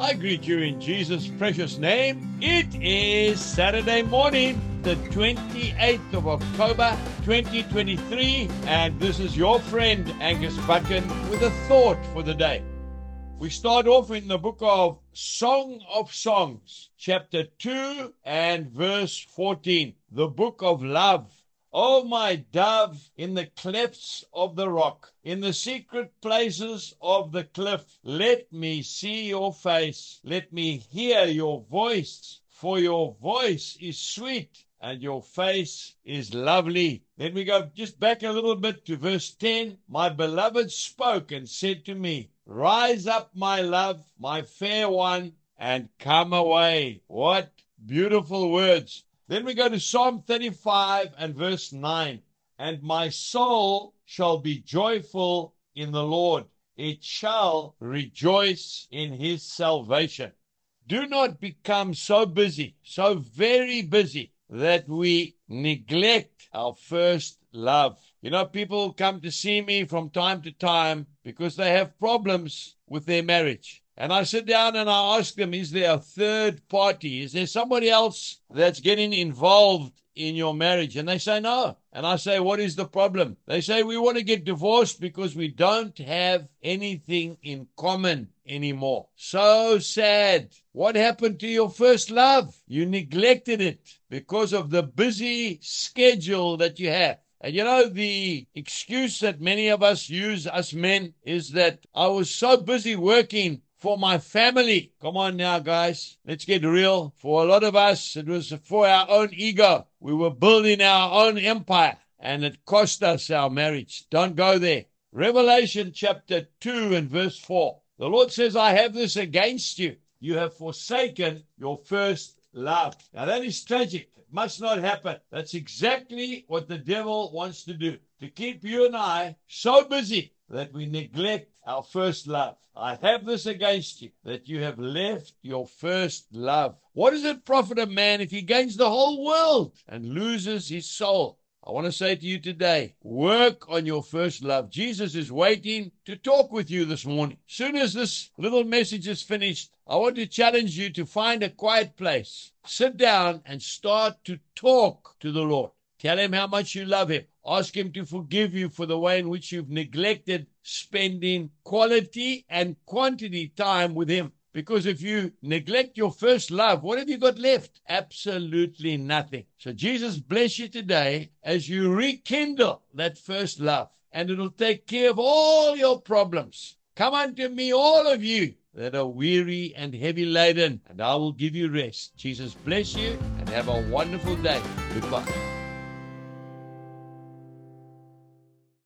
I greet you in Jesus' precious name. It is Saturday morning, the 28th of October, 2023, and this is your friend Angus Buchan with a thought for the day. We start off in the book of Song of Songs, chapter 2 and verse 14, the book of love. O my dove, in the clefts of the rock, in the secret places of the cliff, let me see your face, let me hear your voice, for your voice is sweet and your face is lovely. Let me go just back a little bit to verse 10. My beloved spoke and said to me, Rise up, my love, my fair one, and come away. What beautiful words. Then we go to Psalm 35 and verse 9. And my soul shall be joyful in the Lord. It shall rejoice in his salvation. Do not become so busy, so very busy, that we neglect our first love. You know, people come to see me from time to time because they have problems with their marriage. And I sit down and I ask them, is there a third party? Is there somebody else that's getting involved in your marriage? And they say, no. And I say, what is the problem? They say, we want to get divorced because we don't have anything in common anymore. So sad. What happened to your first love? You neglected it because of the busy schedule that you have. And you know, the excuse that many of us use, us men, is that I was so busy working for my family. Come on now, guys. Let's get real. For a lot of us, it was for our own ego. We were building our own empire and it cost us our marriage. Don't go there. Revelation chapter 2 and verse 4. The Lord says, I have this against you. You have forsaken your first love. Now that is tragic. It must not happen. That's exactly what the devil wants to do. To keep you and I so busy that we neglect our first love. I have this against you, that you have left your first love. What does it profit a man if he gains the whole world and loses his soul? I want to say to you today, work on your first love. Jesus is waiting to talk with you this morning. Soon as this little message is finished, I want to challenge you to find a quiet place, sit down and start to talk to the Lord. Tell him how much you love him. Ask him to forgive you for the way in which you've neglected spending quality and quantity time with him. Because if you neglect your first love, what have you got left? Absolutely nothing. So Jesus bless you today as you rekindle that first love, and it'll take care of all your problems. Come unto me, all of you that are weary and heavy laden, and I will give you rest. Jesus bless you and have a wonderful day. Goodbye.